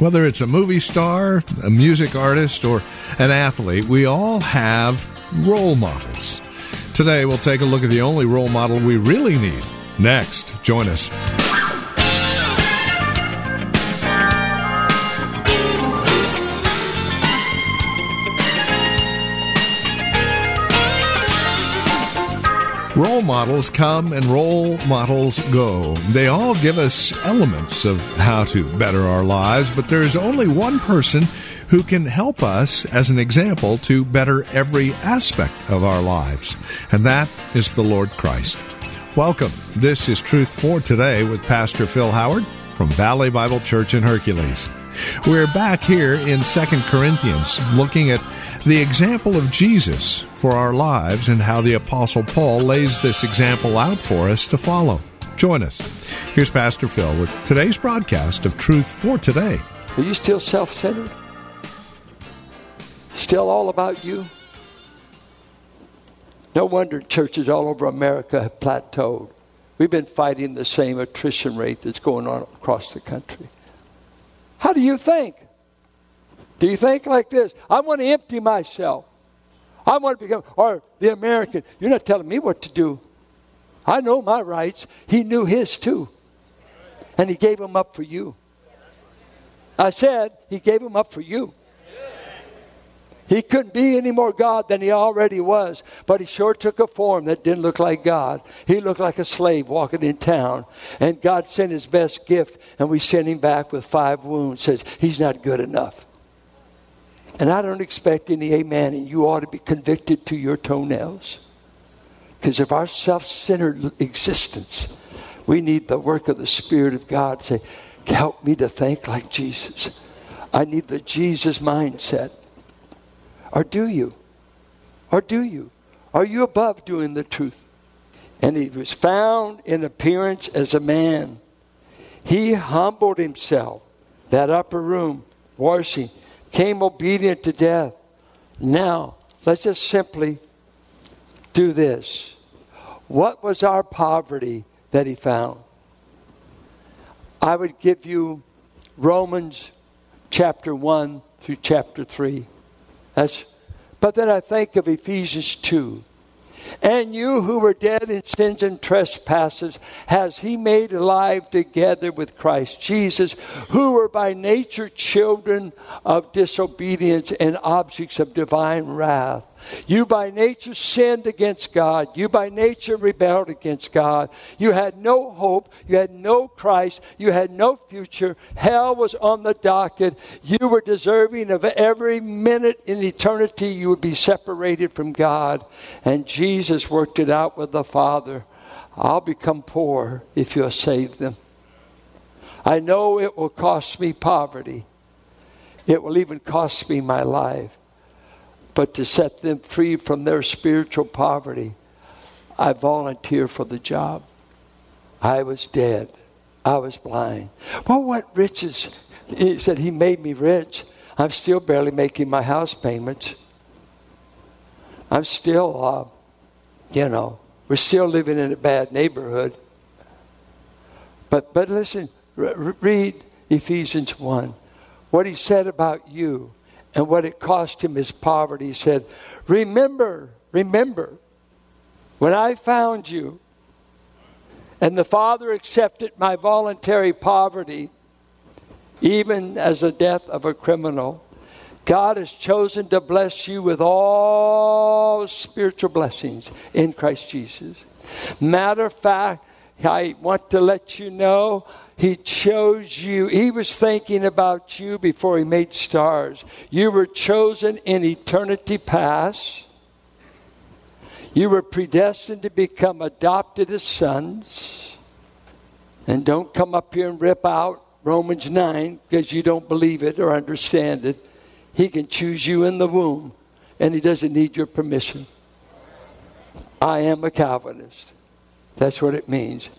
Whether it's a movie star, a music artist, or an athlete, we all have role models. Today, we'll take a look at the only role model we really need. Next, join us. Role models come and role models go. They all give us elements of how to better our lives, but there is only one person who can help us as an example to better every aspect of our lives, and that is the Lord Christ. Welcome. This is Truth for Today with Pastor Phil Howard from Valley Bible Church in Hercules. We're back here in 2 Corinthians looking at the example of Jesus for our lives and how the Apostle Paul lays this example out for us to follow. Join us. Here's Pastor Phil with today's broadcast of Truth for Today. Are you still self centered? Still all about you? No wonder churches all over America have plateaued. We've been fighting the same attrition rate that's going on across the country. How do you think? Do you think like this? I want to empty myself. I want to become, or the American, you're not telling me what to do. I know my rights. He knew his too. And he gave them up for you. I said, he gave them up for you. He couldn't be any more God than he already was, but he sure took a form that didn't look like God. He looked like a slave walking in town. And God sent his best gift, and we sent him back with five wounds. Says, he's not good enough. And I don't expect any amen, and you ought to be convicted to your toenails. Because of our self centered existence, we need the work of the Spirit of God to say, Help me to think like Jesus. I need the Jesus mindset. Or do you? Or do you? Are you above doing the truth? And he was found in appearance as a man. He humbled himself, that upper room, washing, came obedient to death. Now, let's just simply do this. What was our poverty that he found? I would give you Romans chapter 1 through chapter 3. That's, but then I think of Ephesians 2. And you who were dead in sins and trespasses has he made alive together with Christ Jesus, who were by nature children of disobedience and objects of divine wrath. You by nature sinned against God. You by nature rebelled against God. You had no hope. You had no Christ. You had no future. Hell was on the docket. You were deserving of every minute in eternity you would be separated from God. And Jesus worked it out with the Father. I'll become poor if you'll save them. I know it will cost me poverty. It will even cost me my life but to set them free from their spiritual poverty, I volunteered for the job. I was dead. I was blind. Well, what riches? He said, He made me rich. I'm still barely making my house payments. I'm still, uh, you know, we're still living in a bad neighborhood. But, but listen, read Ephesians 1. What he said about you and what it cost him his poverty. He said, Remember, remember, when I found you, and the Father accepted my voluntary poverty, even as the death of a criminal. God has chosen to bless you with all spiritual blessings in Christ Jesus. Matter of fact, I want to let you know he chose you. He was thinking about you before he made stars. You were chosen in eternity past. You were predestined to become adopted as sons. And don't come up here and rip out Romans 9, because you don't believe it or understand it, he can choose you in the womb and he doesn't need your permission. I am a Calvinist. That's what it means.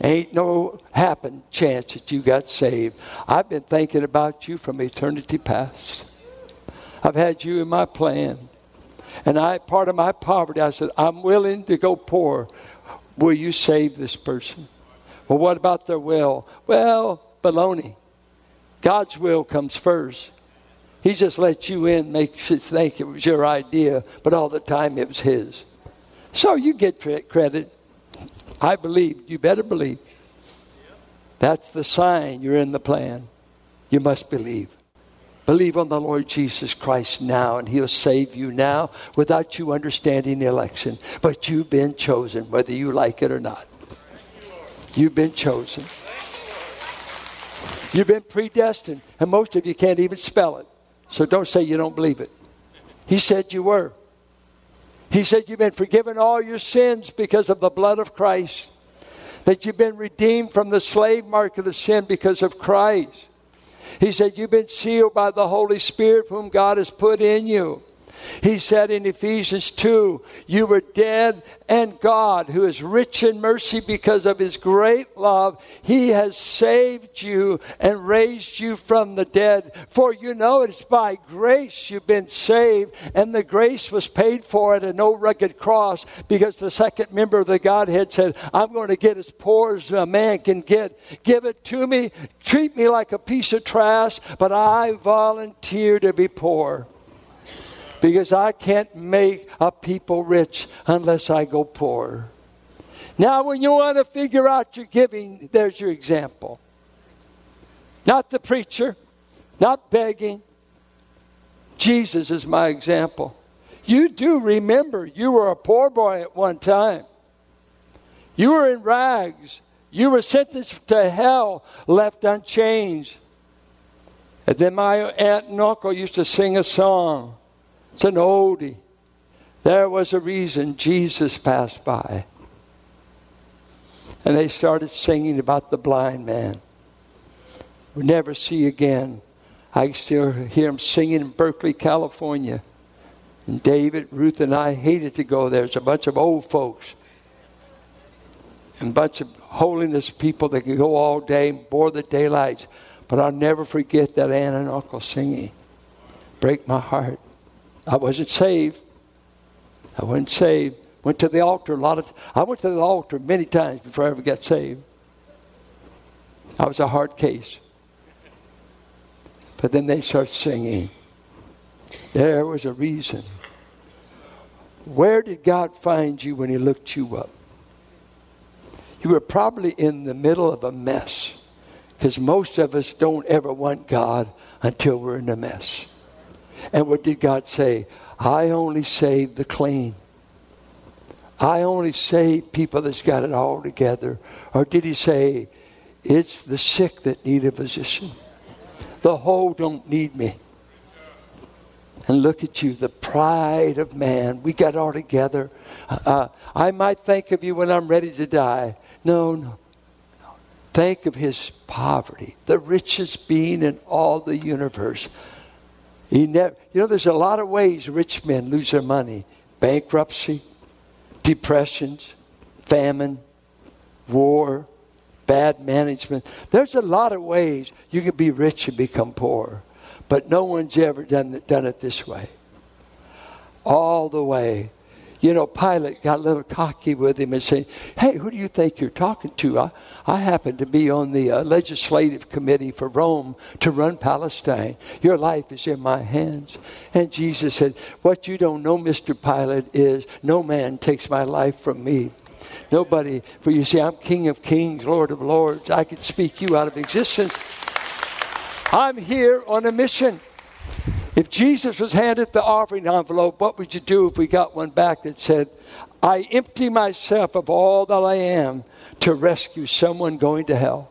Ain't no happen chance that you got saved. I've been thinking about you from eternity past. I've had you in my plan. And I part of my poverty, I said, I'm willing to go poor. Will you save this person? Well, what about their will? Well, baloney. God's will comes first. He just lets you in, makes you think it was your idea, but all the time it was his. So you get credit. I believe. You better believe. That's the sign you're in the plan. You must believe. Believe on the Lord Jesus Christ now, and He'll save you now without you understanding the election. But you've been chosen, whether you like it or not. You've been chosen. You've been predestined, and most of you can't even spell it. So don't say you don't believe it. He said you were. He said you've been forgiven all your sins because of the blood of Christ. That you've been redeemed from the slave market of sin because of Christ. He said you've been sealed by the Holy Spirit whom God has put in you. He said in Ephesians 2, You were dead, and God, who is rich in mercy because of his great love, he has saved you and raised you from the dead. For you know it's by grace you've been saved, and the grace was paid for at an old rugged cross because the second member of the Godhead said, I'm going to get as poor as a man can get. Give it to me, treat me like a piece of trash, but I volunteer to be poor because I can't make a people rich unless I go poor. Now, when you want to figure out your giving, there's your example. Not the preacher, not begging. Jesus is my example. You do remember you were a poor boy at one time. You were in rags. You were sentenced to hell, left unchanged. And then my aunt and uncle used to sing a song. It's an oldie. There was a reason Jesus passed by. And they started singing about the blind man. We never see again. I still hear them singing in Berkeley, California. And David, Ruth, and I hated to go there. It's a bunch of old folks and a bunch of holiness people that could go all day and bore the daylights. But I'll never forget that aunt and uncle singing. Break my heart. I wasn't saved. I wasn't saved. Went to the altar a lot of. I went to the altar many times before I ever got saved. I was a hard case. But then they start singing. There was a reason. Where did God find you when He looked you up? You were probably in the middle of a mess because most of us don't ever want God until we're in a mess. And what did God say? I only save the clean. I only save people that's got it all together. Or did he say, it's the sick that need a physician? The whole don't need me. And look at you, the pride of man. We got all together. Uh, I might think of you when I'm ready to die. No, no. Think of his poverty, the richest being in all the universe. He never, you know, there's a lot of ways rich men lose their money bankruptcy, depressions, famine, war, bad management. There's a lot of ways you can be rich and become poor, but no one's ever done, done it this way. All the way you know, Pilate got a little cocky with him and said, Hey, who do you think you're talking to? I, I happen to be on the uh, legislative committee for Rome to run Palestine. Your life is in my hands. And Jesus said, What you don't know, Mr. Pilate, is no man takes my life from me. Nobody, for you see, I'm King of Kings, Lord of Lords. I can speak you out of existence. I'm here on a mission. If Jesus was handed the offering envelope, what would you do if we got one back that said, I empty myself of all that I am to rescue someone going to hell?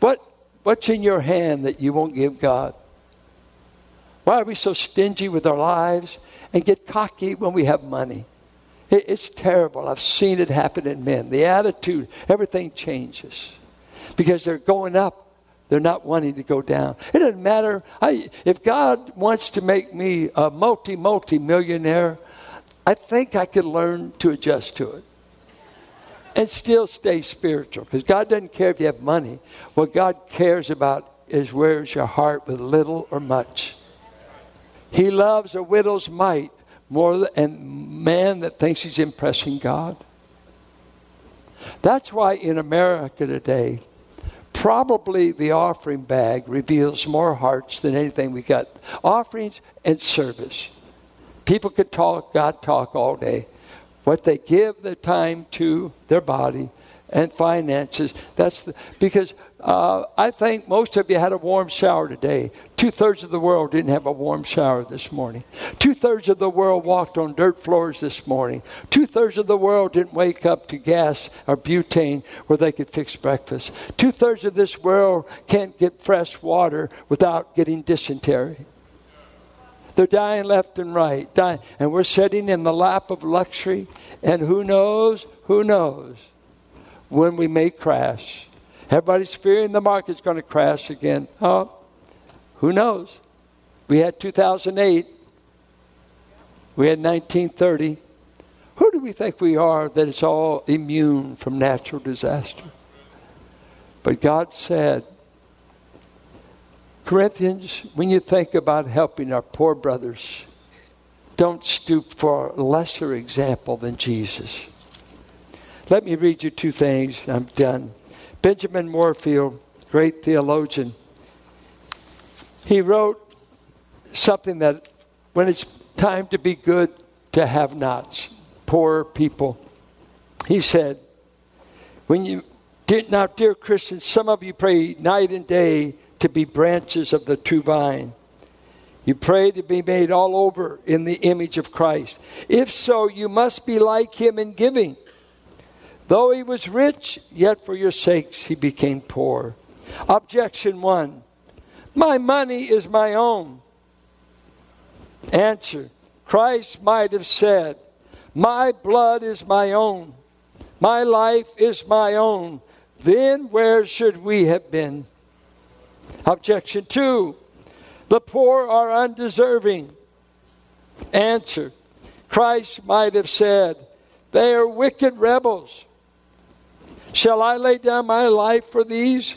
What, what's in your hand that you won't give God? Why are we so stingy with our lives and get cocky when we have money? It, it's terrible. I've seen it happen in men. The attitude, everything changes because they're going up They're not wanting to go down. It doesn't matter. I, if God wants to make me a multi, multi millionaire, I think I could learn to adjust to it and still stay spiritual because God doesn't care if you have money. What God cares about is where's your heart with little or much. He loves a widow's mite more than man that thinks he's impressing God. That's why in America today, probably the offering bag reveals more hearts than anything we got. Offerings and service. People could talk, God talk all day. What they give their time to, their body, and finances. That's the, because uh, I think most of you had a warm shower today. Two thirds of the world didn't have a warm shower this morning. Two thirds of the world walked on dirt floors this morning. Two thirds of the world didn't wake up to gas or butane where they could fix breakfast. Two thirds of this world can't get fresh water without getting dysentery. They're dying left and right, dying, and we're sitting in the lap of luxury. And who knows? Who knows? When we may crash. Everybody's fearing the market's going to crash again. Oh, who knows? We had 2008. We had 1930. Who do we think we are that it's all immune from natural disaster? But God said, Corinthians, when you think about helping our poor brothers, don't stoop for a lesser example than Jesus. Let me read you two things. I'm done. Benjamin Warfield, great theologian, he wrote something that when it's time to be good to have nots, poor people, he said, when you now, dear Christians, some of you pray night and day to be branches of the true vine. You pray to be made all over in the image of Christ. If so, you must be like him in giving. Though he was rich, yet for your sakes he became poor. Objection one My money is my own. Answer Christ might have said, My blood is my own. My life is my own. Then where should we have been? Objection two The poor are undeserving. Answer Christ might have said, They are wicked rebels. Shall I lay down my life for these?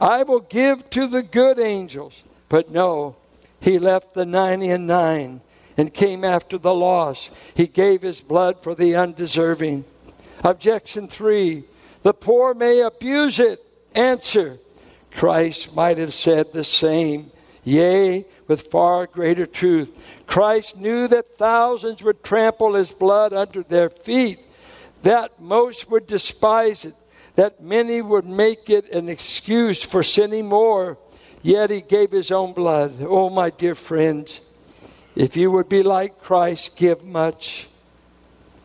I will give to the good angels. But no, he left the ninety and nine and came after the lost. He gave his blood for the undeserving. Objection three the poor may abuse it. Answer Christ might have said the same. Yea, with far greater truth. Christ knew that thousands would trample his blood under their feet, that most would despise it, that many would make it an excuse for sinning more, yet he gave his own blood. Oh, my dear friends, if you would be like Christ, give much,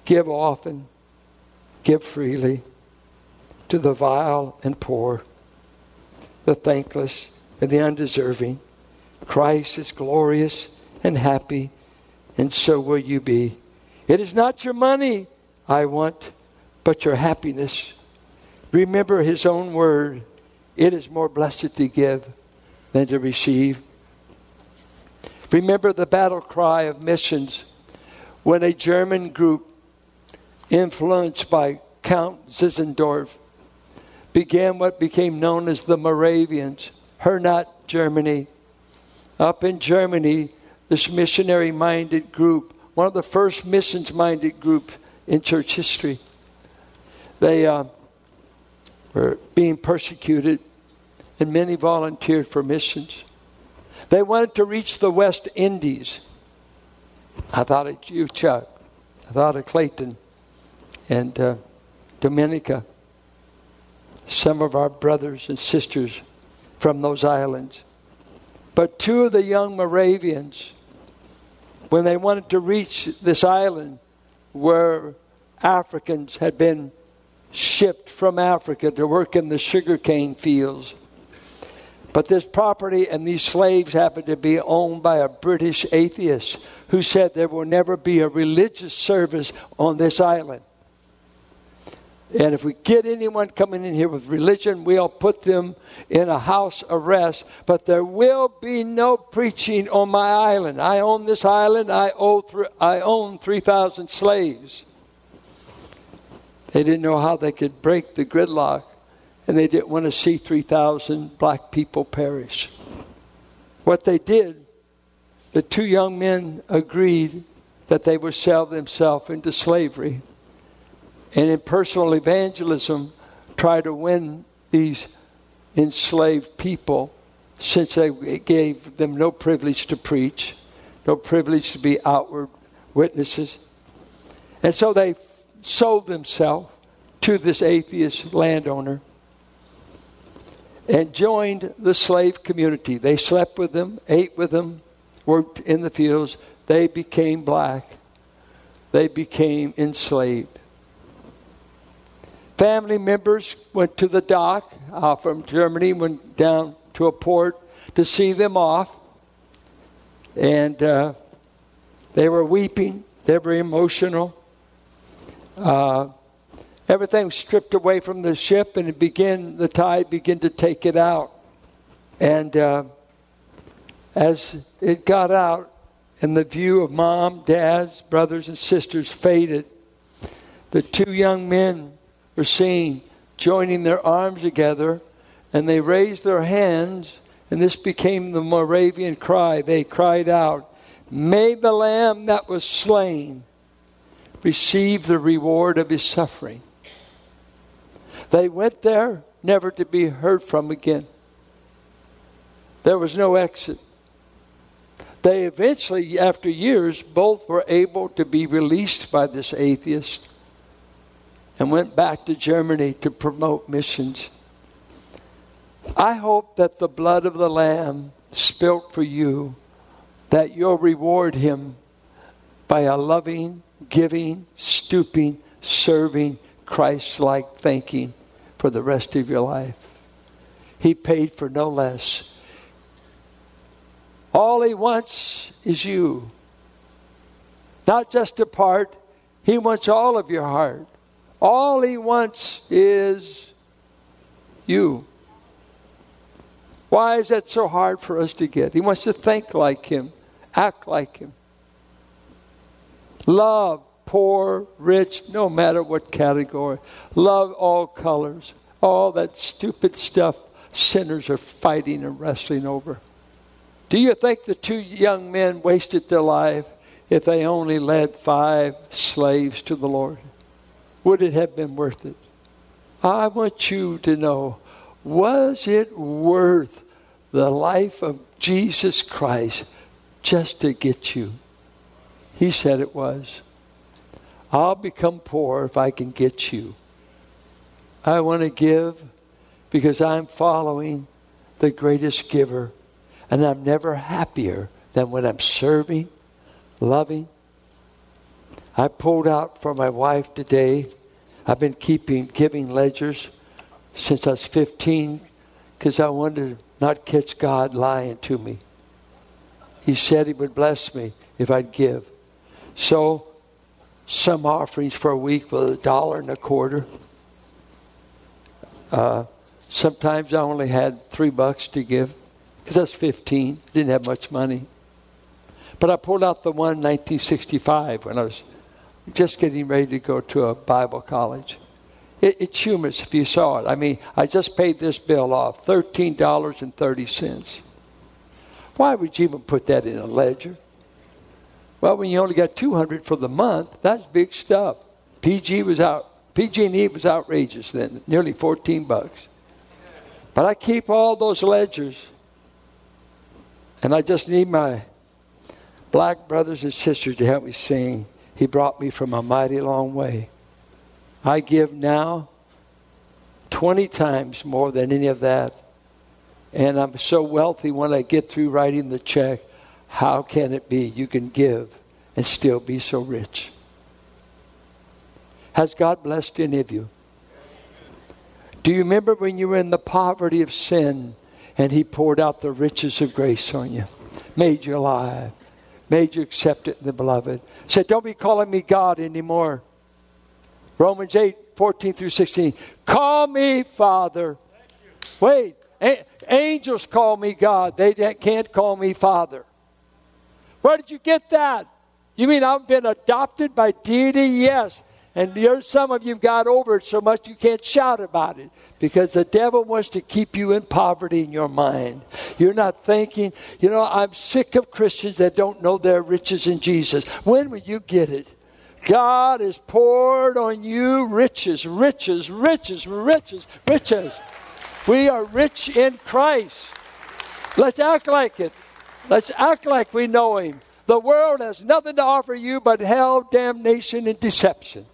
give often, give freely to the vile and poor, the thankless and the undeserving. Christ is glorious and happy, and so will you be. It is not your money I want, but your happiness Remember his own word it is more blessed to give than to receive. Remember the battle cry of missions when a German group influenced by Count Zinzendorf began what became known as the Moravians, Herrnhut, Germany. Up in Germany, this missionary minded group, one of the first missions minded groups in church history, they uh, were being persecuted, and many volunteered for missions. They wanted to reach the West Indies. I thought of you, Chuck. I thought of Clayton and uh, Dominica. Some of our brothers and sisters from those islands. But two of the young Moravians, when they wanted to reach this island where Africans had been shipped from Africa to work in the sugarcane fields. But this property and these slaves happened to be owned by a British atheist who said there will never be a religious service on this island. And if we get anyone coming in here with religion, we'll put them in a house arrest. But there will be no preaching on my island. I own this island. I, owe th- I own 3,000 slaves. They didn't know how they could break the gridlock, and they didn't want to see 3,000 black people perish. What they did, the two young men agreed that they would sell themselves into slavery and in personal evangelism try to win these enslaved people since they gave them no privilege to preach, no privilege to be outward witnesses. And so they sold themselves to this atheist landowner and joined the slave community. They slept with them, ate with them, worked in the fields. They became black. They became enslaved. Family members went to the dock uh, from Germany, went down to a port to see them off. And uh, they were weeping, they were emotional. Uh, everything stripped away from the ship, and it began, the tide began to take it out. And uh, as it got out, and the view of mom, dads, brothers, and sisters faded, the two young men were seen joining their arms together, and they raised their hands, and this became the Moravian cry. They cried out, May the Lamb that was slain receive the reward of his suffering. They went there never to be heard from again. There was no exit. They eventually, after years, both were able to be released by this atheist and went back to Germany to promote missions. I hope that the blood of the Lamb spilt for you, that you'll reward him by a loving, giving, stooping, serving, Christ like thinking for the rest of your life. He paid for no less. All he wants is you. Not just a part, he wants all of your heart. All he wants is you. Why is that so hard for us to get? He wants to think like him, act like him. Love, poor, rich, no matter what category. Love all colors. All that stupid stuff sinners are fighting and wrestling over. Do you think the two young men wasted their life if they only led five slaves to the Lord? would it have been worth it? I want you to know was it worth the life of Jesus Christ just to get you? He said it was. I'll become poor if I can get you. I want to give because I'm following the greatest giver, and I'm never happier than when I'm serving, loving. I pulled out for my wife today I've been keeping giving ledgers since I was 15 because I wanted to not catch God lying to me. He said He would bless me if I'd give. So, some offerings for a week with a dollar and a quarter. Uh, sometimes I only had three bucks to give because was 15, didn't have much money. But I pulled out the one 1965 when I was just getting ready to go to a Bible college. It, it's humorous if you saw it. I mean, I just paid this bill off $13.30. Why would you even put that in a ledger? Well, when you only got 200 for the month, that's big stuff. PG was out. PG&E was outrageous then, nearly 14 bucks. But I keep all those ledgers, and I just need my black brothers and sisters to help me sing. He brought me from a mighty long way. I give now 20 times more than any of that. And I'm so wealthy when I get through writing the check. How can it be you can give and still be so rich? Has God blessed any of you? Do you remember when you were in the poverty of sin and He poured out the riches of grace on you, made you alive? made you accept it in the beloved. Said, Don't be calling me God anymore. Romans 8 14 through 16. Call me Father. Wait, a- angels call me God. They can't call me Father. Where did you get that? You mean I've been adopted by deity? Yes. And some of you have got over it so much you can't shout about it because the devil wants to keep you in poverty in your mind. You're not thinking, you know, I'm sick of Christians that don't know their riches in Jesus. When will you get it? God has poured on you riches, riches, riches, riches, riches. We are rich in Christ. Let's act like it. Let's act like we know Him. The world has nothing to offer you but hell, damnation, and deception.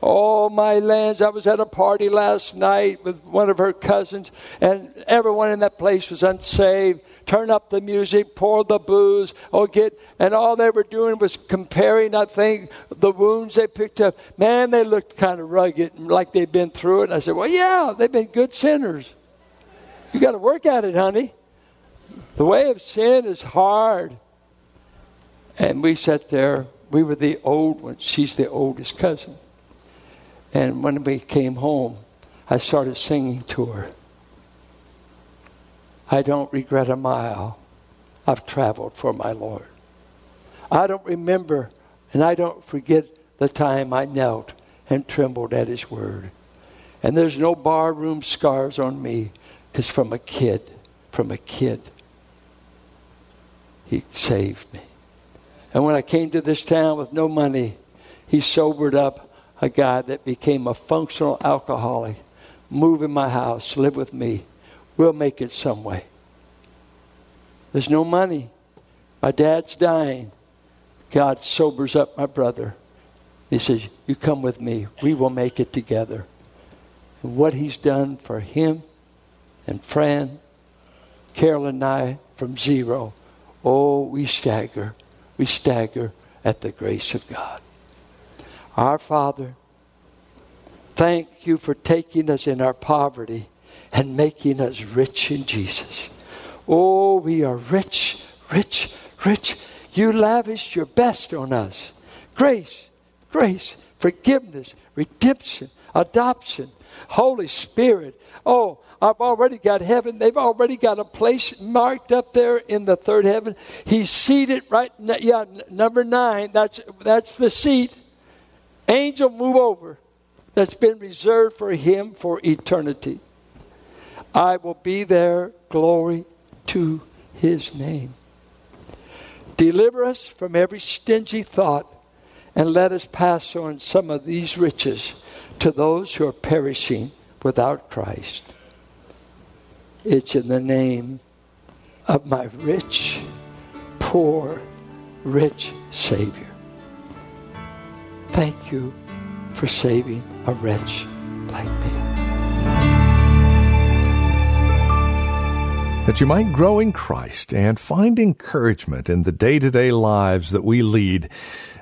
Oh, my lands. I was at a party last night with one of her cousins, and everyone in that place was unsaved. Turn up the music, pour the booze, oh, get, and all they were doing was comparing, I think, the wounds they picked up. Man, they looked kind of rugged, like they'd been through it. And I said, Well, yeah, they've been good sinners. You got to work at it, honey. The way of sin is hard. And we sat there. We were the old ones. She's the oldest cousin. And when we came home, I started singing to her. I don't regret a mile I've traveled for my Lord. I don't remember and I don't forget the time I knelt and trembled at His word. And there's no barroom scars on me because from a kid, from a kid, He saved me. And when I came to this town with no money, He sobered up a guy that became a functional alcoholic, move in my house, live with me. We'll make it some way. There's no money. My dad's dying. God sobers up my brother. He says, You come with me. We will make it together. And what he's done for him and Fran, Carol and I, from zero, oh, we stagger. We stagger at the grace of God. Our Father, thank you for taking us in our poverty and making us rich in Jesus. Oh, we are rich, rich, rich. You lavished your best on us. Grace, grace, forgiveness, redemption, adoption, Holy Spirit. Oh, I've already got heaven. They've already got a place marked up there in the third heaven. He's seated right, yeah, number nine. That's that's the seat angel move over that's been reserved for him for eternity. I will be there, glory to his name. Deliver us from every stingy thought and let us pass on some of these riches to those who are perishing without Christ. It's in the name of my rich, poor, rich Savior. Thank you for saving a wretch like me. That you might grow in Christ and find encouragement in the day to day lives that we lead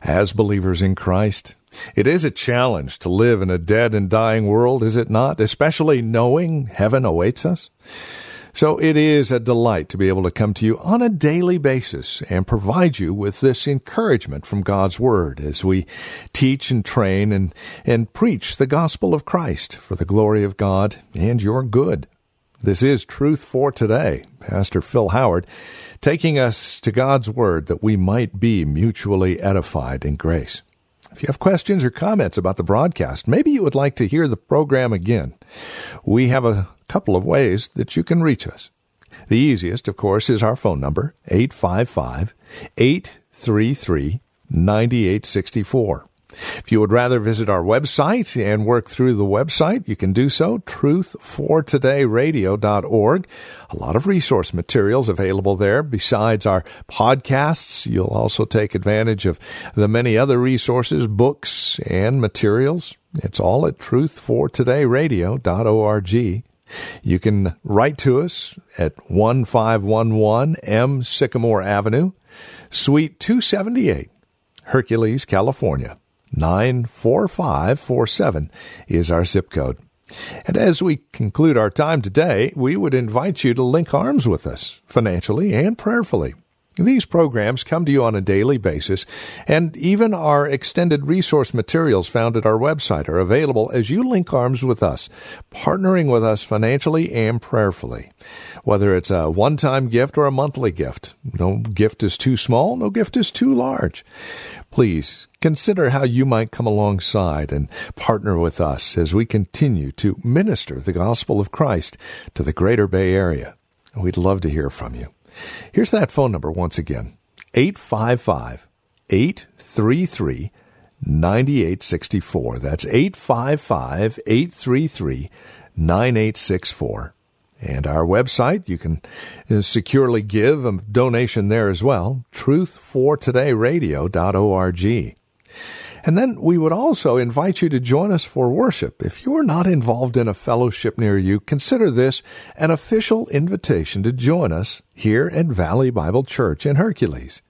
as believers in Christ. It is a challenge to live in a dead and dying world, is it not? Especially knowing heaven awaits us. So it is a delight to be able to come to you on a daily basis and provide you with this encouragement from God's Word as we teach and train and, and preach the gospel of Christ for the glory of God and your good. This is Truth for Today. Pastor Phil Howard taking us to God's Word that we might be mutually edified in grace. If you have questions or comments about the broadcast, maybe you would like to hear the program again, we have a couple of ways that you can reach us. The easiest, of course, is our phone number, 855 833 9864. If you would rather visit our website and work through the website, you can do so, truthfortodayradio.org. A lot of resource materials available there. Besides our podcasts, you'll also take advantage of the many other resources, books, and materials. It's all at truthfortodayradio.org. You can write to us at 1511 M Sycamore Avenue, Suite 278, Hercules, California. 94547 is our zip code. And as we conclude our time today, we would invite you to link arms with us financially and prayerfully. These programs come to you on a daily basis, and even our extended resource materials found at our website are available as you link arms with us, partnering with us financially and prayerfully. Whether it's a one time gift or a monthly gift, no gift is too small, no gift is too large. Please consider how you might come alongside and partner with us as we continue to minister the gospel of Christ to the greater Bay Area. We'd love to hear from you. Here's that phone number once again 855 833 9864. That's 855 833 9864. And our website, you can uh, securely give a donation there as well, truthfortodayradio.org. And then we would also invite you to join us for worship. If you're not involved in a fellowship near you, consider this an official invitation to join us here at Valley Bible Church in Hercules.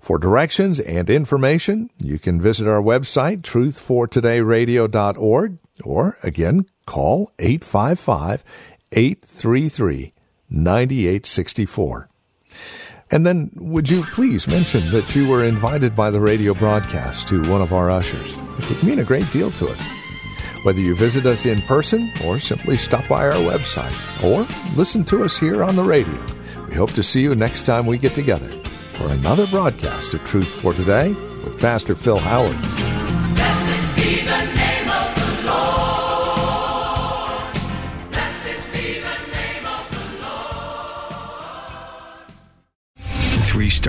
For directions and information, you can visit our website, truthfortodayradio.org, or again, call 855 833 9864. And then, would you please mention that you were invited by the radio broadcast to one of our ushers? It would mean a great deal to us. Whether you visit us in person or simply stop by our website or listen to us here on the radio, we hope to see you next time we get together for another broadcast of Truth for Today with Pastor Phil Howard.